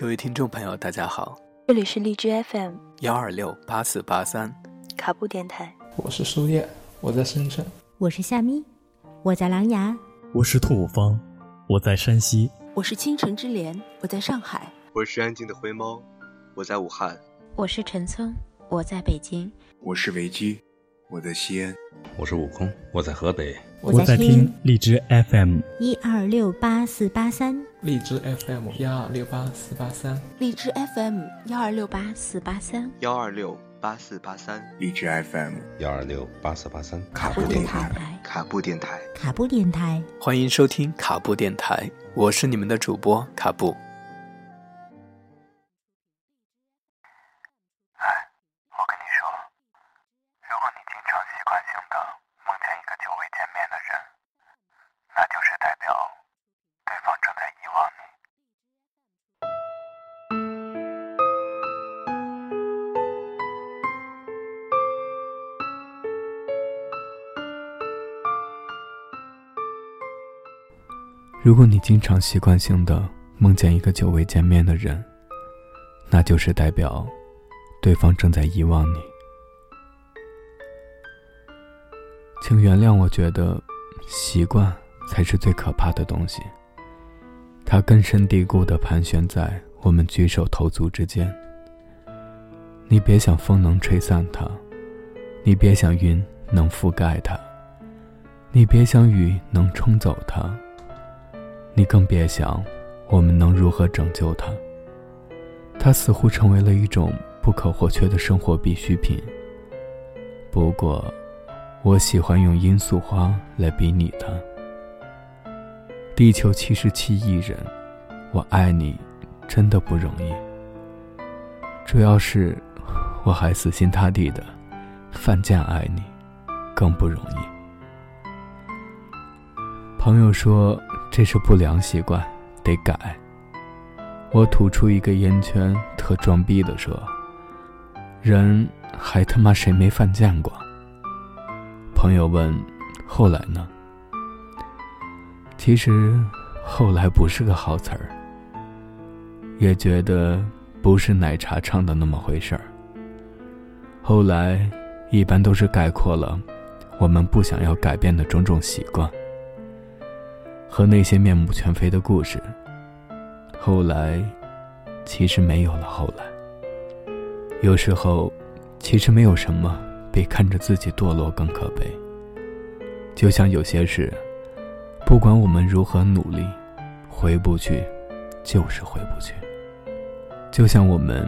各位听众朋友，大家好，这里是荔枝 FM 幺二六八四八三卡布电台。我是苏叶，我在深圳。我是夏咪，我在狼牙。我是兔方，我在山西。我是倾城之莲，我在上海。我是安静的灰猫，我在武汉。我是陈聪，我在北京。我是维基，我在西安。我是悟空，我在河北。我在听荔枝 FM 一二六八四八三，荔枝 FM 幺二六八四八三，荔枝 FM 幺二六八四八三，幺二六八四八三，荔枝 FM 幺二六八四八三，卡布电台，卡布电台，卡布电台，欢迎收听卡布电台，我是你们的主播卡布。如果你经常习惯性的梦见一个久未见面的人，那就是代表对方正在遗忘你。请原谅，我觉得习惯才是最可怕的东西。它根深蒂固的盘旋在我们举手投足之间。你别想风能吹散它，你别想云能覆盖它，你别想雨能冲走它。你更别想，我们能如何拯救它。它似乎成为了一种不可或缺的生活必需品。不过，我喜欢用罂粟花来比拟它。地球七十七亿人，我爱你，真的不容易。主要是，我还死心塌地的，犯贱爱你，更不容易。朋友说。这是不良习惯，得改。我吐出一个烟圈，特装逼的说：“人还他妈谁没犯贱过？”朋友问：“后来呢？”其实，后来不是个好词儿，也觉得不是奶茶唱的那么回事儿。后来，一般都是概括了我们不想要改变的种种习惯。和那些面目全非的故事。后来，其实没有了后来。有时候，其实没有什么比看着自己堕落更可悲。就像有些事，不管我们如何努力，回不去，就是回不去。就像我们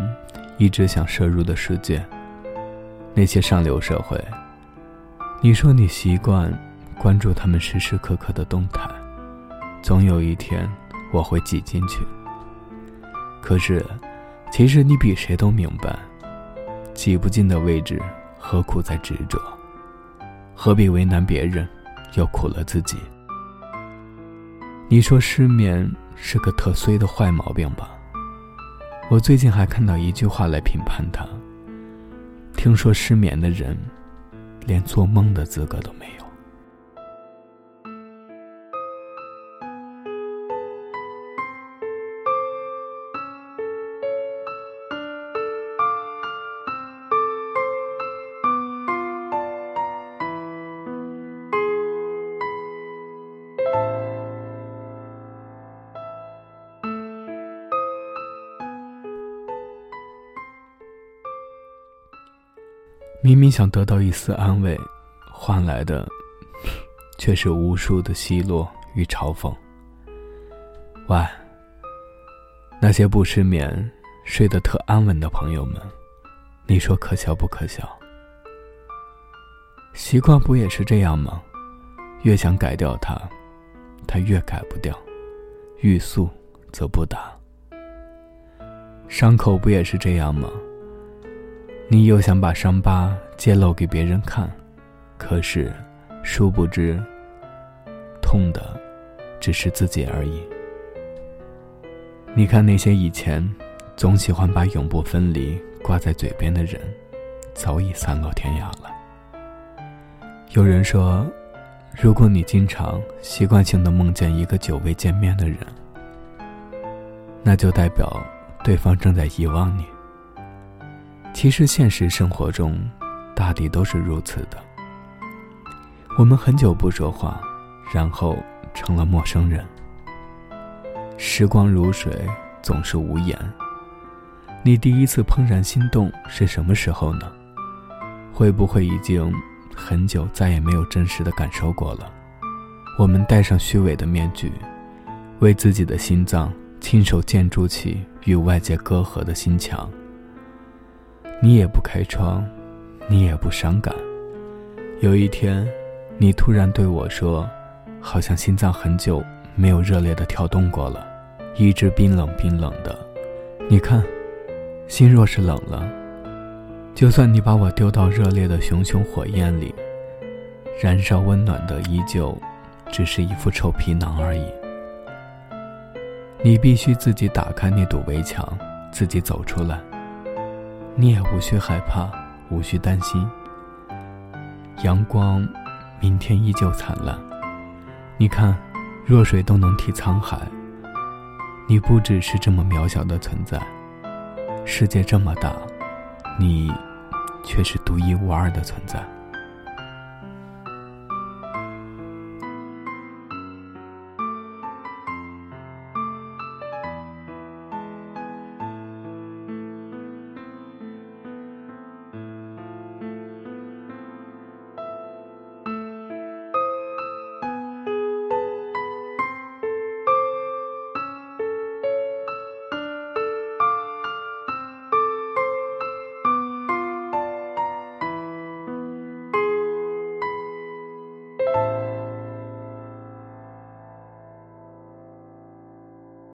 一直想摄入的世界，那些上流社会。你说你习惯关注他们时时刻刻的动态。总有一天，我会挤进去。可是，其实你比谁都明白，挤不进的位置，何苦再执着？何必为难别人，又苦了自己？你说失眠是个特衰的坏毛病吧？我最近还看到一句话来评判他。听说失眠的人，连做梦的资格都没有。明明想得到一丝安慰，换来的 却是无数的奚落与嘲讽。喂，那些不失眠、睡得特安稳的朋友们，你说可笑不可笑？习惯不也是这样吗？越想改掉它，它越改不掉；欲速则不达。伤口不也是这样吗？你又想把伤疤揭露给别人看，可是，殊不知，痛的只是自己而已。你看那些以前总喜欢把“永不分离”挂在嘴边的人，早已散落天涯了。有人说，如果你经常习惯性的梦见一个久未见面的人，那就代表对方正在遗忘你。其实现实生活中，大抵都是如此的。我们很久不说话，然后成了陌生人。时光如水，总是无言。你第一次怦然心动是什么时候呢？会不会已经很久再也没有真实的感受过了？我们戴上虚伪的面具，为自己的心脏亲手建筑起与外界隔阂的心墙。你也不开窗，你也不伤感。有一天，你突然对我说：“好像心脏很久没有热烈的跳动过了，一直冰冷冰冷的。你看。”心若是冷了，就算你把我丢到热烈的熊熊火焰里，燃烧温暖的依旧，只是一副臭皮囊而已。你必须自己打开那堵围墙，自己走出来。你也无需害怕，无需担心。阳光，明天依旧灿烂。你看，弱水都能替沧海。你不只是这么渺小的存在。世界这么大，你却是独一无二的存在。